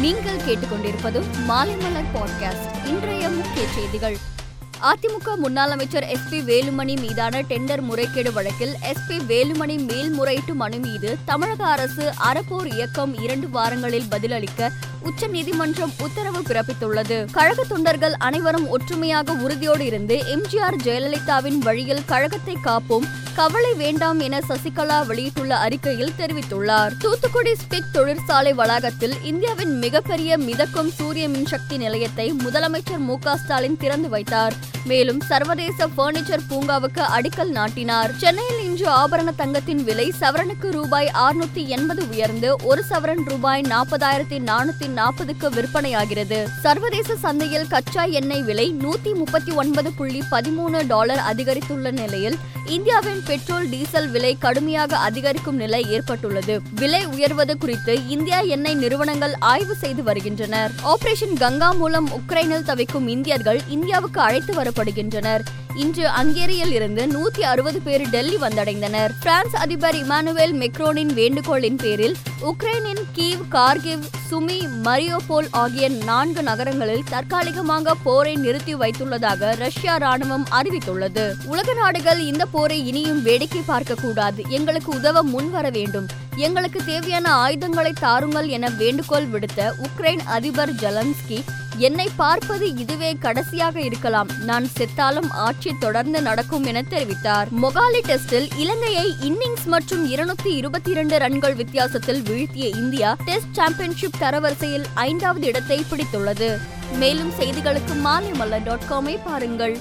நீங்கள் கேட்டுக்கொண்டிருப்பது மாலைமலர் பாட்காஸ்ட் இன்றைய முக்கிய செய்திகள். அதிமுக முன்னாள் அமைச்சர் எஸ் பி வேலுமணி மீதான டெண்டர் முறைகேடு வழக்கில் எஸ் பி வேலுமணி மேல்முறையீட்டு மனு மீது தமிழக அரசு அறப்போர் இயக்கம் இரண்டு வாரங்களில் பதிலளிக்க உச்சநீதிமன்றம் உத்தரவு பிறப்பித்துள்ளது. கழக தொண்டர்கள் அனைவரும் ஒற்றுமையாக உறுதியோடு இருந்து எம்ஜிஆர் ஜெயலலிதாவின் வழியில் கழகத்தை காப்போம். கவலை வேண்டாம் என சசிகலா வெளியிட்டுள்ள அறிக்கையில் தெரிவித்துள்ளார். தூத்துக்குடி ஸ்பிக் தொழிற்சாலை வளாகத்தில் இந்தியாவின் மிகப்பெரிய மிதக்கும் சூரிய மின்சக்தி நிலையத்தை முதலமைச்சர் மு. ஸ்டாலின் திறந்து வைத்தார். மேலும் சர்வதேச பர்னிச்சர் பூங்காவுக்கு அடிக்கல் நாட்டினார். சென்னையில் இன்று ஆபரண தங்கத்தின் விலை சவரனுக்கு ரூபாய் அறுநூத்தி எண்பது உயர்ந்து ஒரு சவரன் ரூபாய் நாற்பதாயிரத்தி நானூத்தி நாற்பதுக்கு விற்பனையாகிறது. சர்வதேச சந்தையில் கச்சா எண்ணெய் விலை நூத்தி முப்பத்தி ஒன்பது புள்ளி பதிமூணு டாலர் அதிகரித்துள்ள நிலையில் இந்தியாவின் பெட்ரோல் டீசல் விலை கடுமையாக அதிகரிக்கும் நிலை ஏற்பட்டுள்ளது. விலை உயர்வது குறித்து இந்தியா எண்ணெய் நிறுவனங்கள் ஆய்வு செய்து வருகின்றனர். ஆபரேஷன் கங்கா மூலம் உக்ரைனில் தவிக்கும் இந்தியர்கள் இந்தியாவுக்கு அழைத்து வரப்படுகின்றனர். இன்று அங்கேரியில் இருந்து நூத்தி அறுபது பேர் டெல்லி வந்தடைந்தனர். பிரான்ஸ் அதிபர் இமானுவேல் மெக்ரோனின் வேண்டுகோளின் பேரில் உக்ரைனின் கீவ் கார்கிவ் சுமி மரியோபோல் ஆகிய நான்கு நகரங்களில் தற்காலிகமாக போரை நிறுத்தி வைத்துள்ளதாக ரஷ்யா ராணுவம் அறிவித்துள்ளது. உலக நாடுகள் இந்த போரை இனியும் வேடிக்கை பார்க்க கூடாது. எங்களுக்கு உதவ முன்வர வேண்டும். எங்களுக்கு தேவையான ஆயுதங்களை தாருங்கள் என வேண்டுகோள் விடுத்த உக்ரைன் அதிபர் ஜலன்ஸ்கி என்னை பார்ப்பது இதுவே கடைசியாக இருக்கலாம். நான் செத்தாலும் ஆட்சி தொடர்ந்து நடக்கும் என தெரிவித்தார். மொகாலி டெஸ்டில் இலங்கையை இன்னிங்ஸ் மற்றும் இருநூத்தி இருபத்தி இரண்டு ரன்கள் வித்தியாசத்தில் வீழ்த்திய இந்தியா டெஸ்ட் சாம்பியன்ஷிப் தரவரிசையில் ஐந்தாவது இடத்தை பிடித்துள்ளது. மேலும் செய்திகளுக்கு மாலை மல்ல டாட் காமை பாருங்கள்.